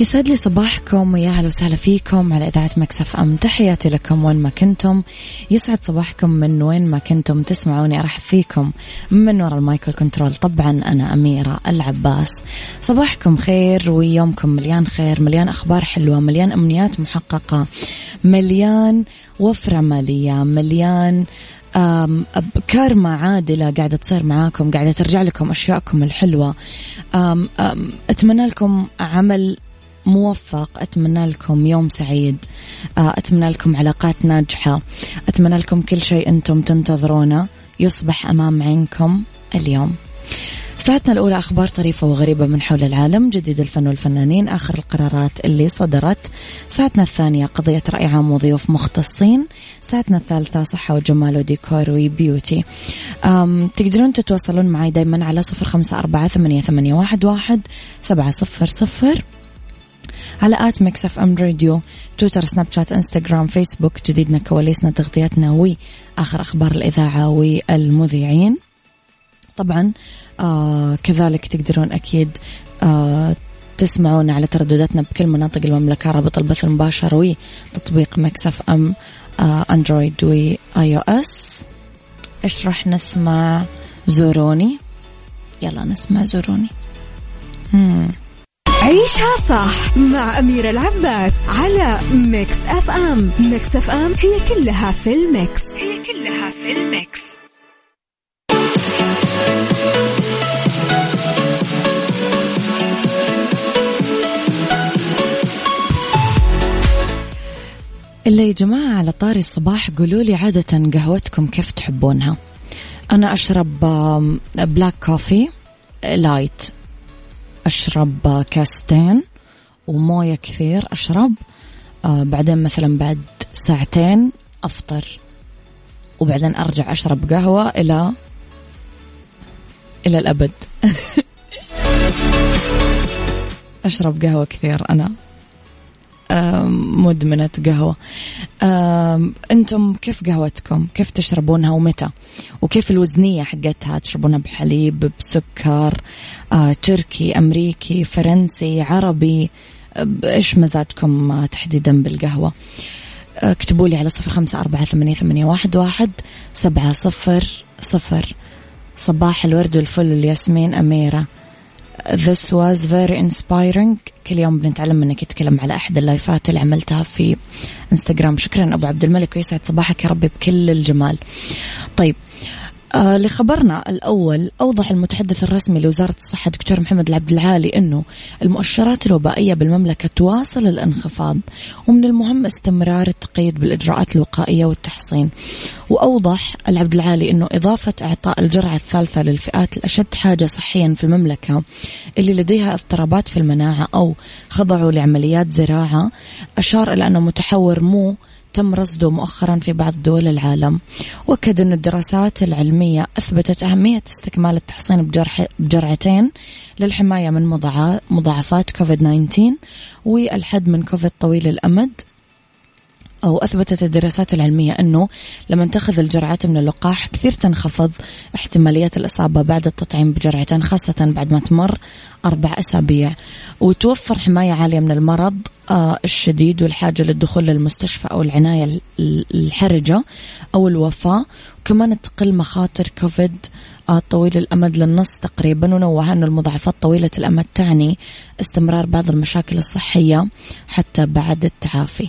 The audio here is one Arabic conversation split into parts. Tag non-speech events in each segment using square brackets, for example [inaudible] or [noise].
يسعد لي صباحكم ويا أهلا وسهلا فيكم على إذاعة Mix FM. تحياتي لكم وين ما كنتم. يسعد صباحكم من وين ما كنتم. تسمعوني أرحب فيكم من وراء ال mic ال control طبعا أنا أميرة العباس. صباحكم خير ويومكم مليان خير مليان أخبار حلوة مليان أمنيات محققة مليان وفرة مالية مليان كارما عادلة قاعدة تصير معاكم قاعدة ترجع لكم أشياءكم الحلوة. أم أم أتمنى لكم عمل موفق. أتمنى لكم يوم سعيد. آه، أتمنى لكم علاقات ناجحة. أتمنى لكم كل شيء أنتم تنتظرونه. يصبح أمام عينكم اليوم. ساعتنا الأولى أخبار طريفة وغريبة من حول العالم. جديد الفن والفنانين. آخر القرارات اللي صدرت. ساعتنا الثانية قضية رأي عام وضيوف مختصين. ساعتنا الثالثة صحة وجمال وديكور وبيوتي. تقدرون تتواصلون معي دايما على صفر خمسة أربعة ثمانية, ثمانية واحد, واحد سبعة صفر صفر. على at Mix FM Radio تويتر سناب شات إنستغرام فيسبوك جديدنا كواليسنا تغطياتنا وآخر أخبار الإذاعة والمذيعين. طبعا آه كذلك تقدرون أكيد آه تسمعونا على تردداتنا بكل مناطق المملكة رابط البث المباشر وتطبيق Mix FM آه Android و iOS. إيش راح نسمع؟ زوروني. يلا نسمع زوروني. مم. عيشها صح مع أميرة العباس على Mix FM. Mix FM هي كلها في الميكس. هي كلها في الميكس. إلا يا جماعة على طاري الصباح قولوا لي عادة قهوتكم كيف تحبونها؟ أنا أشرب black coffee light أشرب كاستين وموية كثير أشرب. آه بعدين مثلا بعد ساعتين أفطر. وبعدين أرجع أشرب قهوة إلى إلى الأبد. [laughs] أشرب قهوة كثير أنا. مدمنة قهوة. أنتم كيف قهوتكم؟ كيف تشربونها ومتى؟ وكيف الوزنية حقتها؟ تشربونها بحليب بسكر آه، تركي أمريكي فرنسي عربي؟ إيش مزاجكم تحديدا بالقهوة؟ اكتبوا لي على صفر خمسة أربعة ثمانية, ثمانية واحد, واحد سبعة صفر صفر. صباح الورد والفل والياسمين أميرة. This was very inspiring. كل يوم بنتعلم منك يتكلم على أحد اللايفات اللي عملتها في انستغرام شكرا أبو عبد الملك ويسعد صباحك يا ربي بكل الجمال. طيب آه لخبرنا الأول أوضح المتحدث الرسمي لوزارة الصحة دكتور محمد العبد العالي أنه المؤشرات الوبائية بالمملكة تواصل الانخفاض ومن المهم استمرار التقييد بالإجراءات الوقائية والتحصين. وأوضح العبد العالي أنه إضافة إعطاء الجرعة الثالثة للفئات الأشد حاجة صحيا في المملكة اللي لديها اضطرابات في المناعة أو خضعوا لعمليات زراعة. أشار إلى أنه متحور مو تم رصده مؤخرا في بعض دول العالم. وأكد أن الدراسات العلمية أثبتت أهمية استكمال التحصين بجرح بجرعتين للحماية من مضاعفات كوفيد 19 والحد من كوفيد طويل الأمد أو أثبتت الدراسات العلمية أنه لما تاخذ الجرعات من اللقاح كثير تنخفض احتمالية الإصابة بعد التطعيم بجرعتين خاصة بعد ما تمر أربع أسابيع. وتوفر حماية عالية من المرض آه، الشديد والحاجة للدخول للمستشفى أو العناية الحرجة أو الوفاة. وكمان تقل مخاطر كوفيد آه، طويل الأمد للنص تقريبا ونوه أن المضاعفات طويلة الأمد تعني استمرار بعض المشاكل الصحية حتى بعد التعافي.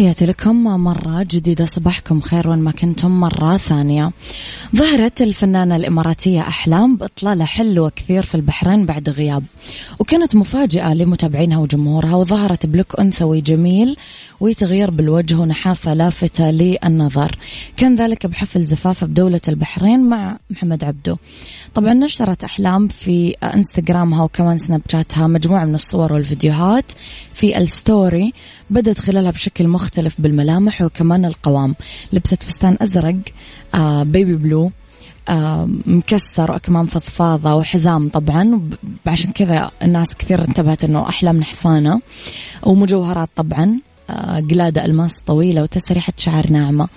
تحياتي لكم مرة جديدة صباحكم خير وين ما كنتم مرة ثانية. ظهرت الفنانة الإماراتية أحلام بإطلالة حلوة كثير في البحرين بعد غياب. وكانت مفاجئة لمتابعينها وجمهورها وظهرت بلوك أنثوي جميل وتغيير بالوجه ونحافة لافتة للنظر. كان ذلك بحفل زفاف بدولة البحرين مع محمد عبدو طبعا نشرت أحلام في إنستغرامها وكمان سناب شاتها مجموعة من الصور والفيديوهات في الستوري بدت خلالها بشكل مختلف بالملامح وكمان القوام. لبست فستان أزرق آه بيبي بلو آه مكسر وأكمام فضفاضة وحزام طبعا. عشان كذا الناس كثير انتبهت أنه أحلام نحفانة. ومجوهرات طبعا. قلادة ألماس طويلة وتسريحة شعر ناعمة.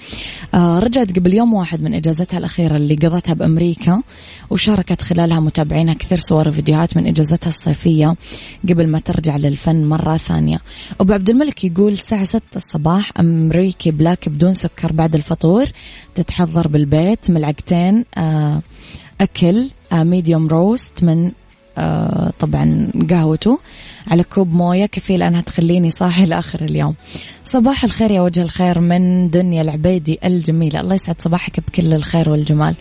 آه، رجعت قبل يوم واحد من إجازتها الأخيرة اللي قضتها بأمريكا وشاركت خلالها متابعينها كثير صور وفيديوهات من إجازتها الصيفية قبل ما ترجع للفن مرة ثانية. أبو عبد الملك يقول الساعة 6 الصباح أمريكي black بدون سكر بعد الفطور تتحضر بالبيت ملعقتين آه، أكل medium آه، roast من طبعا قهوته. على كوب موية كفيل أنها تخليني صاحي لآخر اليوم. صباح الخير يا وجه الخير من دنيا العبيدي الجميلة. الله يسعد صباحك بكل الخير والجمال.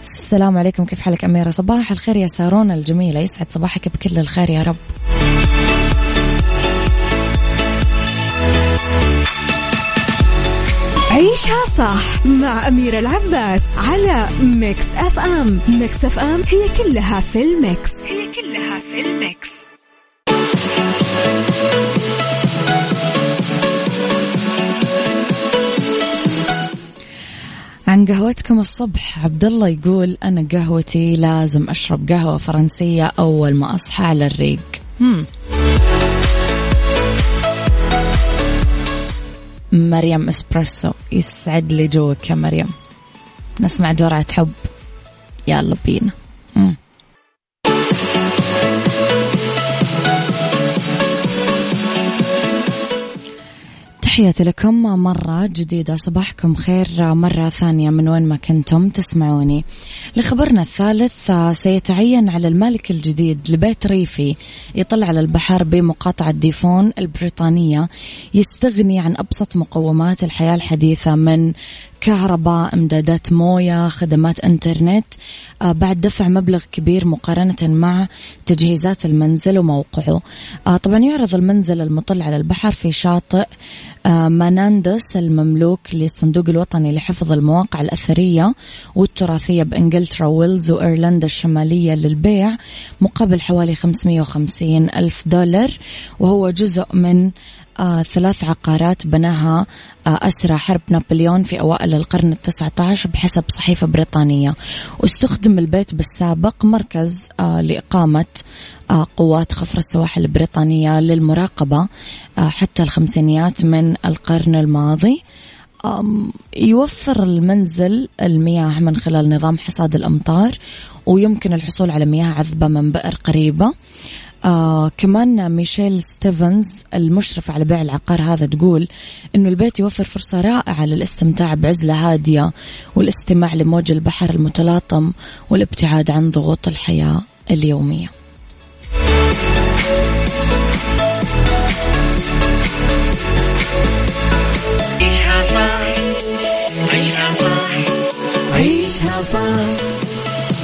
السلام عليكم. كيف حالك أميرة؟ صباح الخير يا سارون الجميلة. يسعد صباحك بكل الخير يا رب. عيشها صح مع أميرة العباس على Mix FM. Mix FM هي كلها في ال mix. هي كلها في ال mix. عن قهوتكم الصبح عبد الله يقول أنا قهوتي لازم أشرب قهوة فرنسية أول ما أصحى على الريق. هم. مريم اسبريسو يسعد لي جوك يا مريم. نسمع جرعة حب. يلا بينا مم. تحياتي لكم مرة جديدة. صباحكم خير. مرة ثانية من وين ما كنتم تسمعوني. لخبرنا الثالث سيتعين على المالك الجديد لبيت ريفي. يطل على البحر بمقاطعة ديفون البريطانية. يستغني عن أبسط مقومات الحياة الحديثة من كهرباء امدادات موية خدمات انترنت آه بعد دفع مبلغ كبير مقارنة مع تجهيزات المنزل وموقعه. آه طبعا يعرض المنزل المطل على البحر في شاطئ آه ماناندس المملوك للصندوق الوطني لحفظ المواقع الأثرية والتراثية بإنجلترا ويلز وإيرلندا الشمالية للبيع مقابل حوالي 550 ألف دولار وهو جزء من ثلاث عقارات بناها أسرى حرب نابليون في أوائل القرن التاسع عشر بحسب صحيفة بريطانية. واستخدم البيت بالسابق مركز آه لإقامة آه قوات خفر السواحل البريطانية للمراقبة آه حتى الخمسينيات من القرن الماضي. يوفر المنزل المياه من خلال نظام حصاد الأمطار ويمكن الحصول على مياه عذبة من بئر قريبة. آه كمان ميشيل ستيفنز المشرفة على بيع العقار هذا تقول إنه البيت يوفر فرصة رائعة للاستمتاع بعزلة هادية والاستماع لموج البحر المتلاطم والابتعاد عن ضغوط الحياة اليومية. عيشها عيشها عيشها صح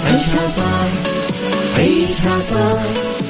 عيشها صح عيشها صح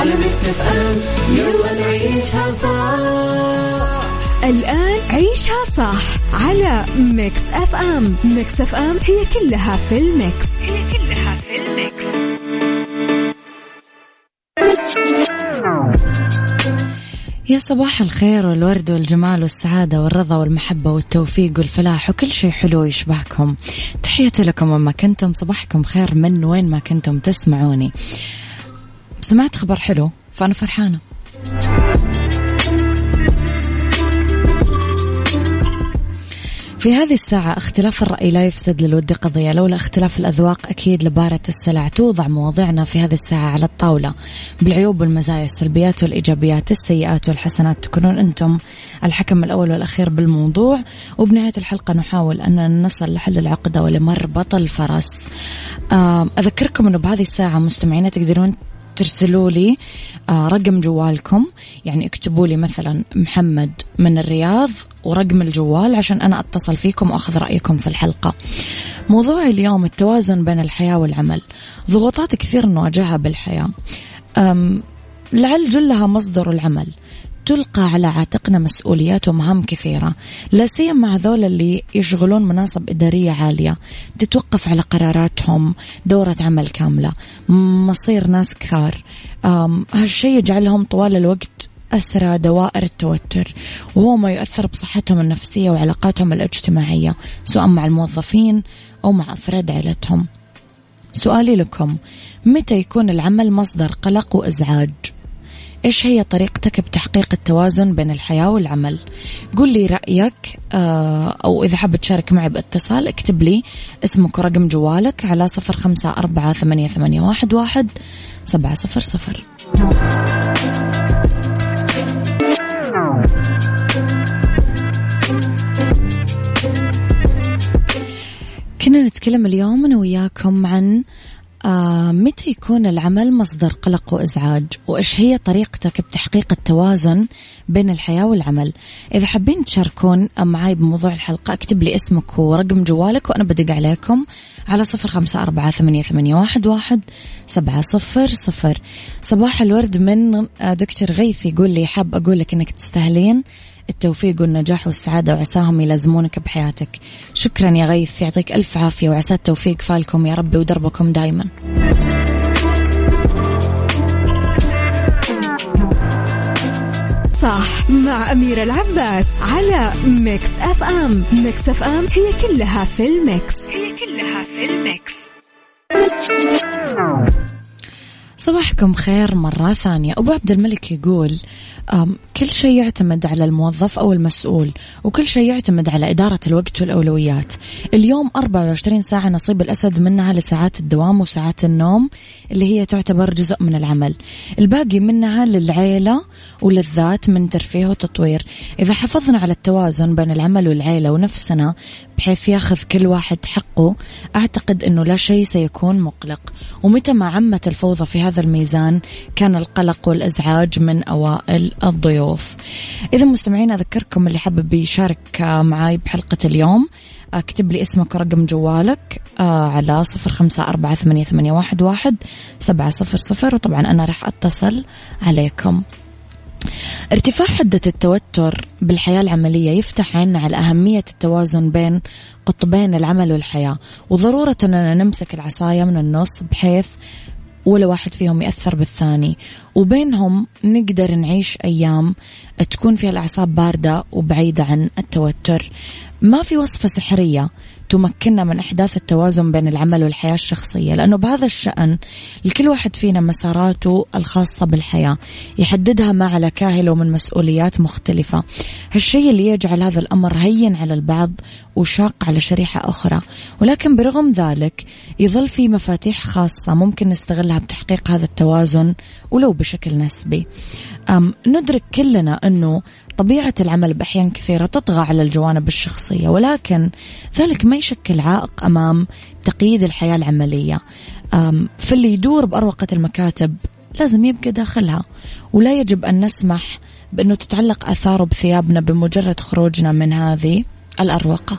على ميكس اف ام يلا نعيشها صح. الآن عيشها صح على ميكس أف أم ميكس أف أم هي كلها في الميكس. هي كلها في الميكس. يا صباح الخير والورد والجمال والسعادة والرضا والمحبة والتوفيق والفلاح وكل شيء حلو يشبهكم. تحياتي لكم وما كنتم صباحكم خير من وين ما كنتم تسمعوني. سمعت خبر حلو فأنا فرحانة. في هذه الساعة اختلاف الرأي لا يفسد للود قضية لولا اختلاف الأذواق أكيد لبارة السلع توضع مواضيعنا في هذه الساعة على الطاولة. بالعيوب والمزايا السلبيات والإيجابيات السيئات والحسنات تكونون أنتم الحكم الأول والأخير بالموضوع. وبنهاية الحلقة نحاول أن نصل لحل العقدة ولمربط الفرس. أذكركم أنه بهذه الساعة مستمعين تقدرون ترسلوا لي آه، رقم جوالكم. يعني اكتبوا لي مثلا محمد من الرياض ورقم الجوال عشان أنا أتصل فيكم وأخذ رأيكم في الحلقة. موضوع اليوم التوازن بين الحياة والعمل. ضغوطات كثير نواجهها بالحياة. لعل جلها مصدر العمل. تلقى على عاتقنا مسؤوليات ومهام كثيرة لا سيما هذول اللي يشغلون مناصب إدارية عالية تتوقف على قراراتهم دورة عمل كاملة مصير ناس كثار. هالشيء يجعلهم طوال الوقت أسرى دوائر التوتر وهو ما يؤثر بصحتهم النفسية وعلاقاتهم الاجتماعية سواء مع الموظفين أو مع أفراد عائلتهم سؤالي لكم متى يكون العمل مصدر قلق وإزعاج؟ إيش هي طريقتك بتحقيق التوازن بين الحياة والعمل؟ قل لي رأيك آه، أو إذا حاب تشارك معي باتصال اكتب لي اسمك ورقم جوالك على صفر خمسة أربعة ثمانية, ثمانية واحد, واحد سبعة صفر صفر. كنا نتكلم اليوم أنا وياكم عن آه متى يكون العمل مصدر قلق وإزعاج؟ وإيش هي طريقتك بتحقيق التوازن بين الحياة والعمل؟ إذا حابين تشاركون معي بموضوع الحلقة اكتب لي اسمك ورقم جوالك وأنا بدق عليكم على صفر خمسة أربعة ثمانية, ثمانية واحد, واحد سبعة صفر صفر. صباح الورد من آه، دكتور غيث يقول لي حاب أقول لك إنك تستاهلين. التوفيق والنجاح والسعادة وعساهم يلازمونك بحياتك. شكرا يا غيث يعطيك ألف عافية وعسى التوفيق فالكم يا ربي ودربكم دايما. صح مع أميرة العباس على ميكس أف أم. ميكس أف أم هي كلها في الميكس. هي كلها في الميكس. صباحكم خير مرة ثانية. أبو عبد الملك يقول كل شيء يعتمد على الموظف أو المسؤول وكل شيء يعتمد على إدارة الوقت والأولويات. اليوم 24 ساعة نصيب الأسد منها لساعات الدوام وساعات النوم اللي هي تعتبر جزء من العمل. الباقي منها للعيلة وللذات من ترفيه وتطوير. إذا حافظنا على التوازن بين العمل والعيلة ونفسنا بحيث ياخذ كل واحد حقه أعتقد أنه لا شيء سيكون مقلق. ومتى ما عمت الفوضى في هذا الميزان كان القلق والإزعاج من أوائل الضيوف. إذا مستمعين أذكركم اللي حابب يشارك معاي بحلقة اليوم. اكتب لي اسمك ورقم جوالك آه، على صفر خمسة أربعة ثمانية, واحد سبعة صفر صفر. وطبعا أنا راح أتصل عليكم. ارتفاع حدة التوتر بالحياة العملية يفتح عنا على أهمية التوازن بين قطبين العمل والحياة وضرورة أننا نمسك العصاية من النص بحيث ولا واحد فيهم يأثر بالثاني. وبينهم نقدر نعيش أيام تكون فيها الأعصاب باردة وبعيدة عن التوتر. ما في وصفة سحرية تمكننا من إحداث التوازن بين العمل والحياة الشخصية لأنه بهذا الشأن لكل واحد فينا مساراته الخاصة بالحياة يحددها مع على كاهله من مسؤوليات مختلفة. هالشيء اللي يجعل هذا الأمر هين على البعض وشاق على شريحة أخرى. ولكن برغم ذلك يظل في مفاتيح خاصة ممكن نستغلها بتحقيق هذا التوازن ولو بشكل نسبي. ندرك كلنا أنه طبيعة العمل بأحيان كثيرة تطغى على الجوانب الشخصية ولكن ذلك ما يشكل عائق أمام تقييد الحياة العملية. فاللي يدور بأروقة المكاتب لازم يبقى داخلها ولا يجب أن نسمح بأنه تتعلق آثاره بثيابنا بمجرد خروجنا من هذه الأروقة.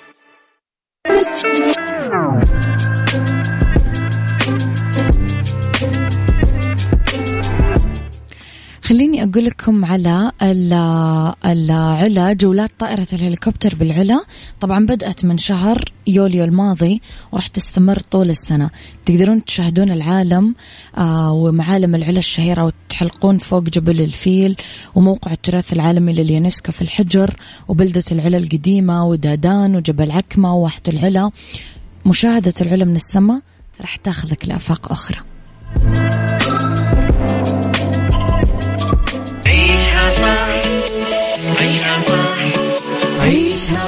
أقول لكم على العلا جولات طائرة الهليكوبتر بالعلا. طبعا بدأت من شهر يوليو الماضي وراح تستمر طول السنة. تقدرون تشاهدون العالم آه ومعالم العلا الشهيرة وتحلقون فوق جبل الفيل وموقع التراث العالمي لليونسكو في الحجر وبلدة العلا القديمة ودادان وجبل عكمة وواحة العلا. مشاهدة العلا من السماء راح تاخذك لآفاق أخرى.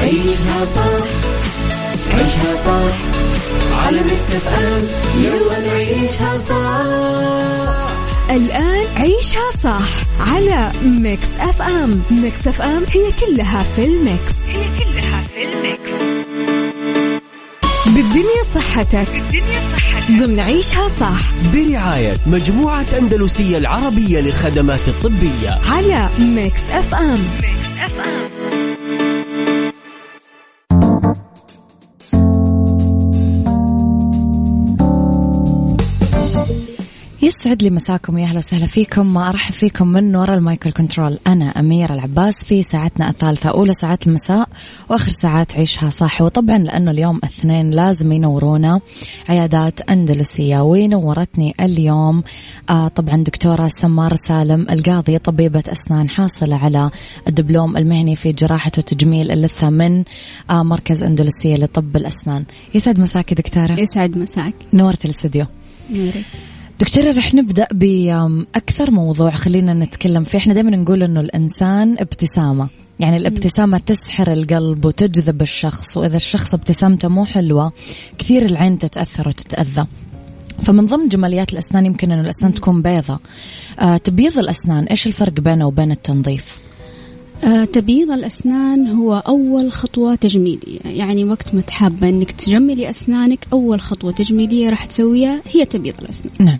عيشها صح عيشها صح. على ميكس اف ام يلا نعيشها صح. الآن عيشها صح على ميكس أف أم. ميكس أف أم هي كلها في الميكس. هي كلها في الميكس. بالدنيا صحتك. بالدنيا صحتك. ضمن عيشها صح. برعاية مجموعة أندلسية العربية للخدمات الطبية. على ميكس أف أم. ميكس يسعد لي مساكم يا أهلا وسهلا فيكم. ما أرحب فيكم من وراء المايك كنترول أنا أميرة العباس في ساعتنا الثالثة أولى ساعات المساء وآخر ساعات عيشها صح. وطبعا لأنه اليوم اثنين لازم ينورونا عيادات أندلسية ونورتني اليوم آه طبعا دكتورة سمار سالم القاضي طبيبة أسنان حاصلة على الدبلوم المهني في جراحة وتجميل اللثة من آه مركز أندلسية لطب الأسنان. يسعد مساك دكتورة. يسعد مساك. نورت الاستديو دكتورة رح نبدأ بأكثر موضوع خلينا نتكلم فيه. إحنا دائما نقول إنه الإنسان ابتسامة. يعني الابتسامة تسحر القلب وتجذب الشخص وإذا الشخص ابتسامته مو حلوة كثير العين تتأثر وتتأذى. فمن ضمن جماليات الأسنان يمكن أن الأسنان تكون بيضة. آه تبييض الأسنان إيش الفرق بينه وبين التنظيف؟ آه تبييض الأسنان هو أول خطوة تجميلية. يعني وقت ما تحابة أنك تجملي أسنانك أول خطوة تجميلية راح تسويها هي تبييض الأسنان. نعم.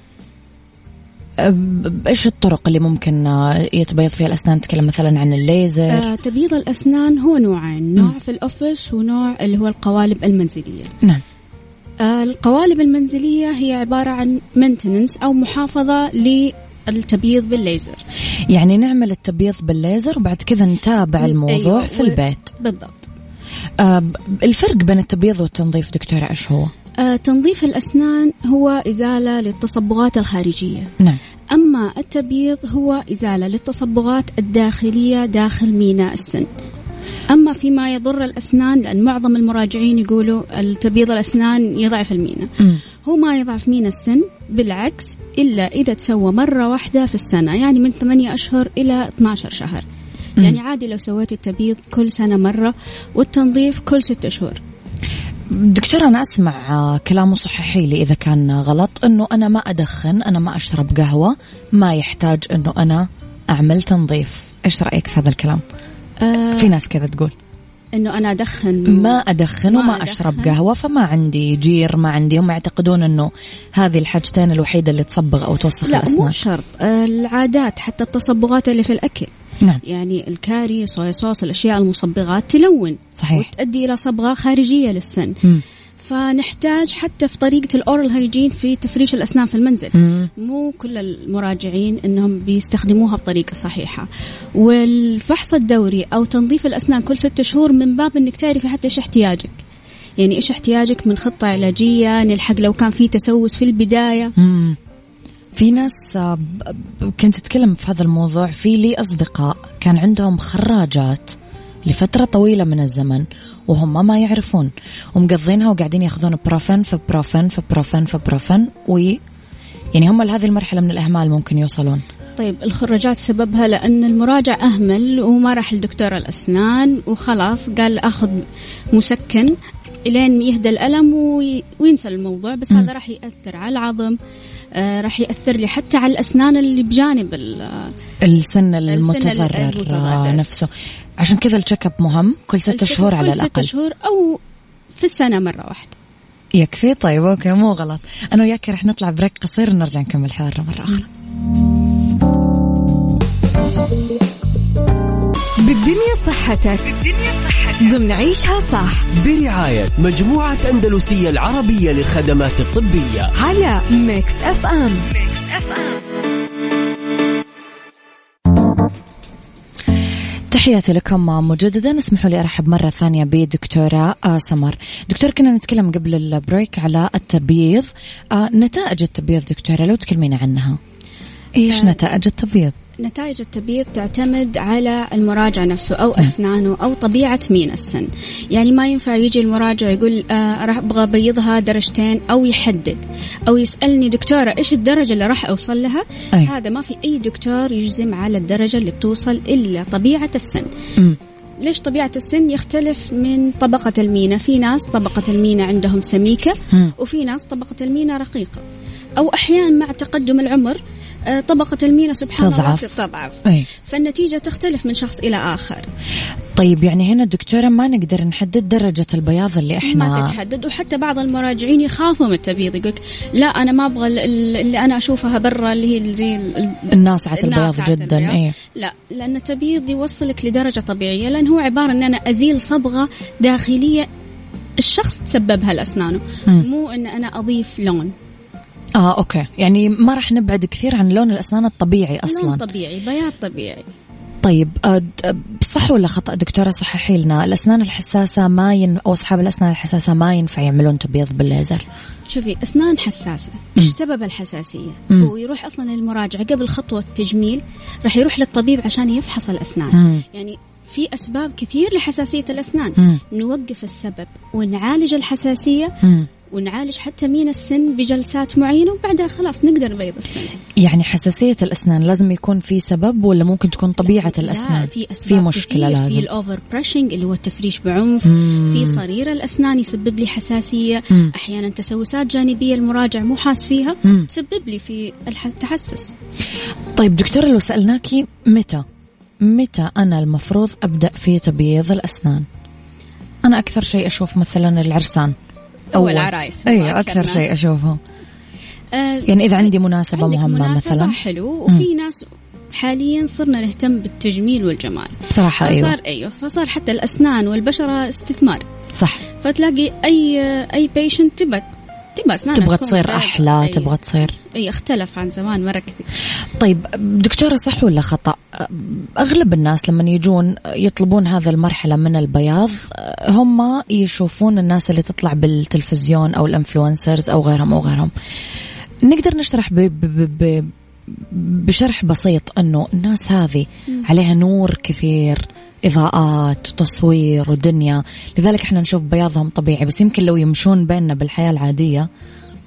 إيش الطرق اللي ممكن آه، يتبيض فيها الأسنان؟ نتكلم مثلا عن الليزر. آه تبييض الأسنان هو نوعين نوع في الاوفيس ونوع اللي هو القوالب المنزلية. نعم. آه القوالب المنزلية هي عبارة عن مينتننس أو محافظة للتبييض بالليزر. يعني نعمل التبييض بالليزر وبعد كذا نتابع الموضوع أيوة في البيت. بالضبط. آه الفرق بين التبييض والتنظيف دكتورة إيش هو؟ آه تنظيف الأسنان هو إزالة للتصبغات الخارجية. نعم. أما التبييض هو إزالة للتصبغات الداخلية داخل ميناء السن. أما فيما يضر الأسنان لأن معظم المراجعين يقولوا التبييض الأسنان يضعف المينا م. هو ما يضعف مينا السن بالعكس إلا إذا تسوى مرة واحدة في السنة يعني من 8 أشهر إلى 12 شهر. م. يعني عادي لو سويت التبييض كل سنة مرة والتنظيف كل ستة شهور. دكتور أنا أسمع كلامه صححي لي إذا كان غلط أنه أنا ما أدخن أنا ما أشرب قهوة ما يحتاج أنه أنا أعمل تنظيف. إيش رأيك في هذا الكلام؟ آه. في ناس كذا تقول. إنه أنا أدخن. ما أدخن ما وما أدخن. أشرب قهوة فما عندي جير ما عندي هم يعتقدون إنه هذه الحاجتين الوحيدة اللي تصبغ أو توسخ لا مو الاسنان شرط. آه، العادات حتى التصبغات اللي في الأكل. نعم. يعني الكاري صويا صوص الأشياء المصبغات تلون صحيح. وتؤدي إلى صبغة خارجية للسن. مم. فنحتاج حتى في طريقة الأورال هايجين في تفريش الأسنان في المنزل مم. مو كل المراجعين إنهم بيستخدموها بطريقة صحيحة والفحص الدوري أو تنظيف الأسنان كل ست شهور من باب إنك تعرفي حتى إيش احتياجك يعني إيش احتياجك من خطة علاجية نلحق لو كان في تسوس في البداية مم. في ناس آه، كنت أتكلم في هذا الموضوع في لي أصدقاء كان عندهم خراجات لفترة طويلة من الزمن وهم ما يعرفون. ومقضينها وقاعدين ياخذون بروفن في بروفن في بروفن في بروفن و ي يعني هم لهذه المرحلة من الإهمال ممكن يوصلون. طيب الخراجات سببها لأن المراجع أهمل وما راح لدكتور الأسنان وخلاص قال أخذ مسكن إلين يهدى الألم وي- وينسى الموضوع بس هذا راح يأثر على العظم آه راح يأثر لي حتى على الأسنان اللي بجانب ال- السن المتضرر المتضرر. نفسه. عشان كذا ال check up مهم كل ستة شهور على كل ستة الأقل شهور أو في السنة مرة واحدة. يكفي؟ طيب okay مو غلط. أنا وياك رح نطلع break قصير ونرجع نكمل حوارنا مرة أخرى. بالدنيا صحتك بالدنيا صحتك ضمن عيشها صح. برعاية مجموعة أندلسية العربية للخدمات الطبية. على ميكس اف ام تحياتي لكم مجددا. اسمحوا لي أرحب مرة ثانية بدكتورة آه، سمر دكتور كنا نتكلم قبل البريك على التبييض. آه، نتائج التبييض دكتورة لو تكلمينا عنها. إيش آه، نتائج التبييض؟ نتائج التبييض تعتمد على المراجع نفسه أو أسنانه أو طبيعة مين السن. يعني ما ينفع يجي المراجع يقول آه راح أبغى أبيضها درجتين أو يحدد أو يسألني دكتورة إيش الدرجة اللي راح أوصل لها؟ أي. هذا ما في أي دكتور يجزم على الدرجة اللي بتوصل إلا طبيعة السن. مم. ليش طبيعة السن؟ يختلف من طبقة المينا. في ناس طبقة المينا عندهم سميكة مم. وفي ناس طبقة المينا رقيقة. أو أحيانا مع تقدم العمر طبقة المينا سبحان الله تضعف. أي. فالنتيجة تختلف من شخص إلى آخر. طيب يعني هنا دكتورة ما نقدر نحدد درجة البياض اللي إحنا ما تتحدد. وحتى بعض المراجعين يخافوا من التبييض يقول لا أنا ما أبغى ال- ال- اللي أنا أشوفها برا اللي هي زي ال- ال- الناصعة البياض جدا البياض. إيه. لا لأن التبييض يوصلك لدرجة طبيعية لأن هو عبارة أن أنا أزيل صبغة داخلية. الشخص تسببها لأسنانه مم. مو أن أنا أضيف لون. آه أوكي. يعني ما راح نبعد كثير عن لون الأسنان الطبيعي لون أصلا. طبيعي بياض طبيعي. طيب آه، آه، صح ولا خطأ؟ دكتورة صححي لنا. الأسنان الحساسة ما ين... أو أصحاب الأسنان الحساسة ما ينفع يعملون تبييض بالليزر. شوفي أسنان حساسة. إيش سبب الحساسية؟ مم. هو يروح أصلا للمراجعة قبل خطوة التجميل راح يروح للطبيب عشان يفحص الأسنان. مم. يعني في أسباب كثير لحساسية الأسنان. مم. نوقف السبب ونعالج الحساسية. مم. ونعالج حتى مين السن بجلسات معينة وبعدها خلاص نقدر نبيض السن يعني حساسية الأسنان لازم يكون في سبب ولا ممكن تكون طبيعة الأسنان لا في أسباب في كثير. لازم في ال over brushing اللي هو التفريش بعنف مم. في صرير الأسنان يسبب لي حساسية مم. أحيانا تسوسات جانبية المراجع مو حاس فيها مم. تسبب لي في التحسس طيب دكتورة لو سالناكي متى متى أنا المفروض أبدأ في تبييض الأسنان أنا أكثر شيء أشوف مثلا العرسان أو أول. العرايس أكثر أكثر ناس. شيء أشوفه. آه يعني إذا عندي مناسبة عندك مهمة مناسبة مثلا. حلو. وفي ناس حاليا صرنا نهتم بالتجميل والجمال. بصراحه أيوه. فصار أيوه فصار حتى الأسنان والبشرة استثمار. صح. فتلاقي أي أي patient تبى تبى اسنانها تبغى تكون تصير. أحلى أيوة. تبغى تصير. اي اختلف عن زمان مرة كثير. طيب دكتورة صح ولا خطأ؟ أغلب الناس لما يجون يطلبون هذا المرحلة من البياض هم يشوفون الناس اللي تطلع بالتلفزيون أو ال influencers أو غيرهم أو غيرهم. نقدر نشرح ب ب ب بشرح بسيط أنه الناس هذه عليها نور كثير. إضاءات تصوير ودنيا. لذلك إحنا نشوف بياضهم طبيعي بس يمكن لو يمشون بيننا بالحياة العادية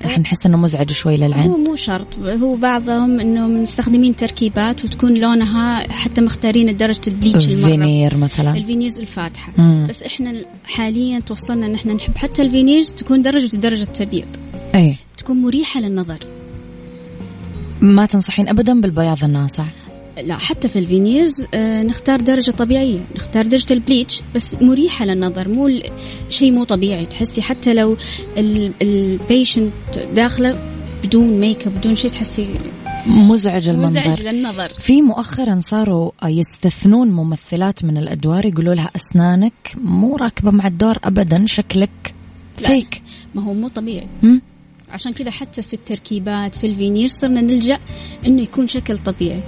راح نحس إنه مزعج شوي للعين. هو مو شرط هو بعضهم إنه مستخدمين تركيبات وتكون لونها حتى مختارين درجة ال bleach المرة. فينير مثلا. ال veneers الفاتحة. مم. بس إحنا حاليا توصلنا إن إحنا نحب حتى ال veneers تكون درجة درجة تبييض اي تكون مريحة للنظر. ما تنصحين ابدا بالبياض الناصع؟ لا حتى في ال veneers آه نختار درجة طبيعية. نختار درجة ال bleach بس مريحة للنظر مو شيء مو طبيعي. تحسي حتى لو ال patient داخلة بدون make up بدون شيء تحسي مزعج المنظر. مزعج للنظر. في مؤخرا صاروا يستثنون ممثلات من الأدوار يقولوا لها أسنانك مو راكبة مع الدور ابدا شكلك. فيك ما هو مو طبيعي. عشان كذا حتى في التركيبات في الفينير صرنا نلجأ إنه يكون شكل طبيعي.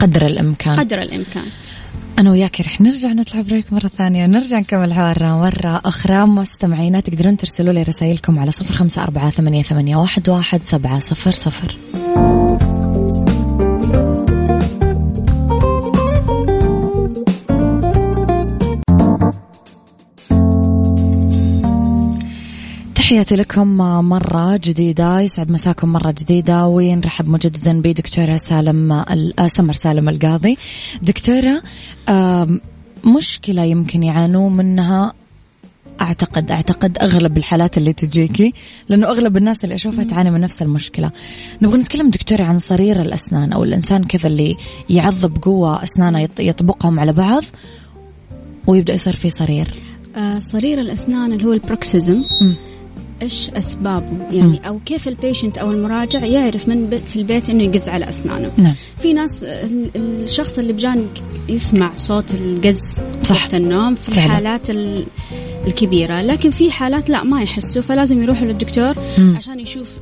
قدر الإمكان. قدر الإمكان. أنا وياك رح نرجع نطلع بريك مرة ثانية. نرجع نكمل حوارنا مرة أخرى. مستمعينا تقدرون ترسلوا لي رسائلكم على صفر خمسة أربعة ثمانية, ثمانية واحد, واحد سبعة صفر صفر. تحياتي لكم مرة جديدة يسعد مساكم مرة جديدة ونرحب مجددا بدكتورة سالم ال- آه، سمر سالم القاضي. دكتورة مشكلة يمكن يعانوا منها أعتقد أعتقد أغلب الحالات اللي تجيكي لأنه أغلب الناس اللي أشوفها تعاني من نفس المشكلة. نبغى نتكلم دكتورة عن صرير الأسنان أو الإنسان كذا اللي يعض بقوه أسنانه يط- يطبقهم على بعض ويبدأ يصير في صرير آه صرير الأسنان اللي هو ال bruxism. إيش أسبابه يعني أو كيف ال patient أو المراجع يعرف من في البيت إنه يقز على أسنانه نعم في ناس ال- الشخص اللي بجانك يسمع صوت القز صح. النوم في فعلا. الحالات ال- الكبيرة لكن في حالات لا ما يحسوا فلازم يروحوا للدكتور مم. عشان يشوف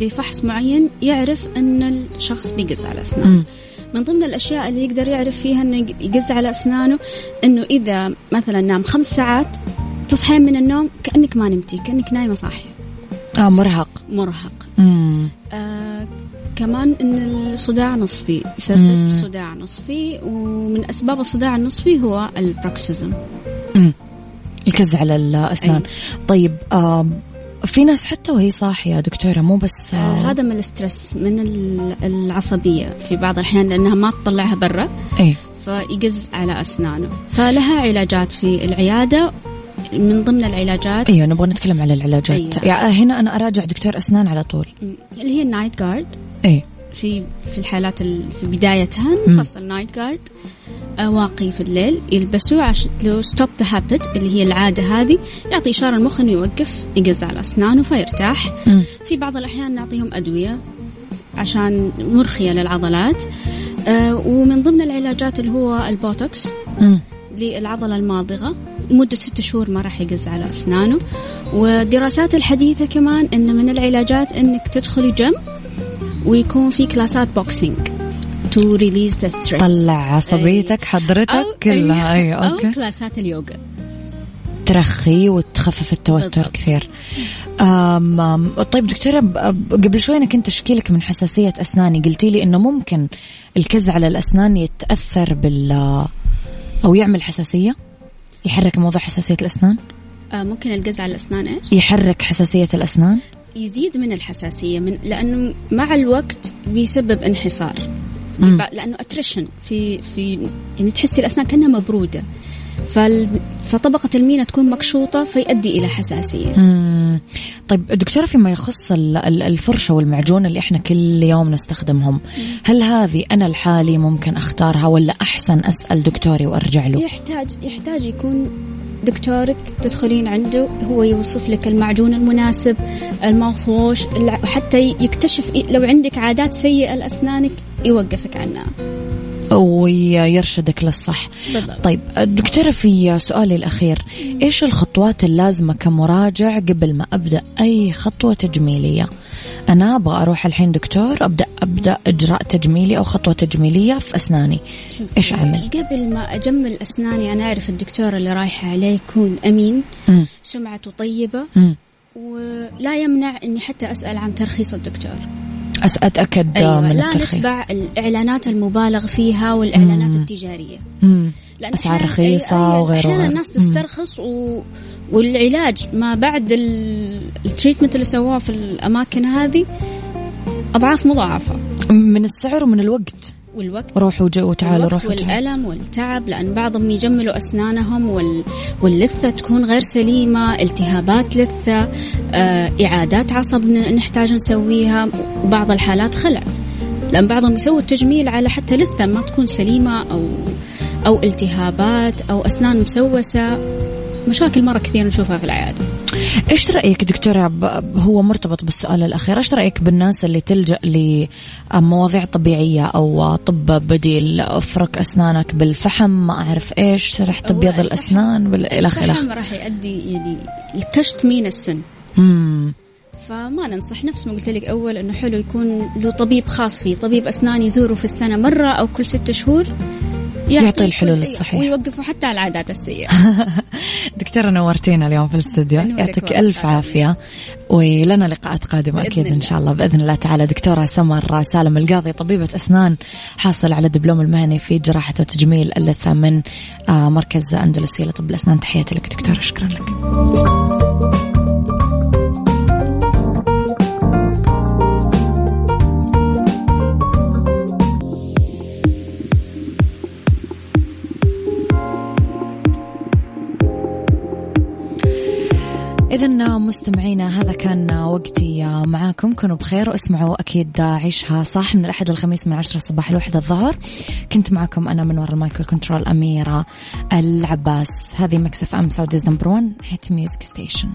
بفحص معين يعرف إن الشخص بيقز على أسنانه. من ضمن الأشياء اللي يقدر يعرف فيها إنه يقز على أسنانه إنه إذا مثلا نام خمس ساعات تصحين من النوم كأنك ما نمتي كأنك نايمة صاحية آه مرهق مرهق مم. آه كمان إن الصداع نصفي مم. يسبب صداع نصفي ومن أسباب الصداع النصفي هو ال bruxism مم. الكز على الأسنان أي. طيب آه في ناس حتى وهي صاحية دكتورة مو بس آه آه هذا من ال stress من ال- العصبية في بعض الأحيان لأنها ما تطلعها برا إي فيقز على أسنانه فلها علاجات في العيادة من ضمن العلاجات. أيوه نبغى نتكلم على العلاجات. أيوة. يعني هنا أنا أراجع دكتور أسنان على طول. اللي هي ال night guard. اي في في الحالات ال- في بدايتها. نفصل night guard. واقي في الليل يلبسوه عشان to stop the habit اللي هي العادة هذه يعطي إشارة المخ إنه يوقف يقز على أسنانه فيرتاح. في بعض الأحيان نعطيهم أدوية عشان مرخية للعضلات. آه، ومن ضمن العلاجات اللي هو البوتوكس مم. للعضلة الماضغة. لمدة ست شهور ما راح يقز على أسنانه. والدراسات الحديثة كمان أن من العلاجات أنك تدخلي جيم ويكون في كلاسات boxing to release the stress طلع عصبيتك حضرتك كلها. أيوه أو okay. كلاسات اليوغا. ترخي وتخفف التوتر بالضبط. كثير. أم أم طيب دكتورة قبل شوي أنا كنت أشكي لك من حساسية أسناني. قلتي لي إنه ممكن الكز على الأسنان يتأثر بال أو يعمل حساسية؟ يحرك موضوع حساسية الأسنان؟ آه ممكن القز على الأسنان إيش؟ يحرك حساسية الأسنان؟ يزيد من الحساسية من لأنه مع الوقت بيسبب انحسار. لأنه اتريشن في في يعني تحسي الأسنان كأنها مبرودة. فال فطبقة المينا تكون مكشوطة فيؤدي إلى حساسية. مم. طيب دكتورة فيما يخص ال- ال- الفرشة والمعجون اللي إحنا كل يوم نستخدمهم هل هذه أنا الحالي ممكن أختارها ولا أحسن أسأل دكتوري وأرجع له؟ يحتاج يحتاج يكون دكتورك تدخلين عنده هو يوصف لك المعجون المناسب الماوث ووش حتى يكتشف لو عندك عادات سيئة لأسنانك يوقفك عنها. ويرشدك للصح بالضبط طيب دكتورة في سؤالي الأخير إيش الخطوات اللازمة كمراجع قبل ما أبدأ أي خطوة تجميلية أنا أبغى أروح الحين دكتور أبدأ أبدأ إجراء تجميلي أو خطوة تجميلية في أسناني إيش أعمل؟ قبل ما أجمل أسناني أنا أعرف الدكتور اللي رايحة عليه يكون أمين مم. سمعته طيبة مم. ولا يمنع أني حتى أسأل عن ترخيص الدكتور أتأكد أيوة من لا الترخيص نتبع الإعلانات المبالغ فيها والإعلانات مم. التجارية مم. لأن أي- أي- وغيره وغيره. الناس. تسترخص و... والعلاج ما بعد ال- التريتمنت اللي سووه في الأماكن هذه أضعاف مضاعفة من السعر ومن الوقت والوقت روحوا وجو وتعالوا الوقت روحوا. والألم والتعب لأن بعضهم يجملوا أسنانهم وال... واللثة تكون غير سليمة التهابات لثة آه، إعادات عصب نحتاج نسويها وبعض الحالات خلع لأن بعضهم يسوي التجميل على حتى لثة ما تكون سليمة أو أو التهابات أو أسنان مسوسة مشاكل مرة كثير نشوفها في العيادة. إيش رأيك دكتورة هو مرتبط بالسؤال الأخير إيش رأيك بالناس اللي تلجأ لمواضيع طبيعية أو طب بديل؟ أفرك أسنانك بالفحم ما أعرف إيش رح تبيض الأسنان إلى الفحم راح يؤدي يعني لتشتمين السن. مم. فما ننصح نفس ما قلت لك أول إنه حلو يكون له طبيب خاص فيه طبيب أسنان يزوره في السنة مرة أو كل ستة شهور. يعطي الحلول الصحيحة. ويوقفوا حتى على العادات السيئة. [laughs] دكتورة نورتينا اليوم في الاستوديو. يعطيك ألف عافية. ولنا لقاءات قادمة أكيد إن شاء الله. بإذن الله تعالى دكتورة سمر سالم القاضي طبيبة أسنان حاصل على الدبلوم المهني في جراحة وتجميل اللثة من آه، مركز أندلسية لطب الأسنان. تحياتي لك دكتورة. شكرا لك. إذا مستمعينا هذا كان وقتي. معاكم كونوا بخير واسمعوا أكيد عيشها صح. من الأحد الخميس من عشرة الصباح لوحدة الظهر. كنت معكم أنا من وراء ال mic وال control أميرة العباس. هذه Mix FM Saudi's number 1 hit music station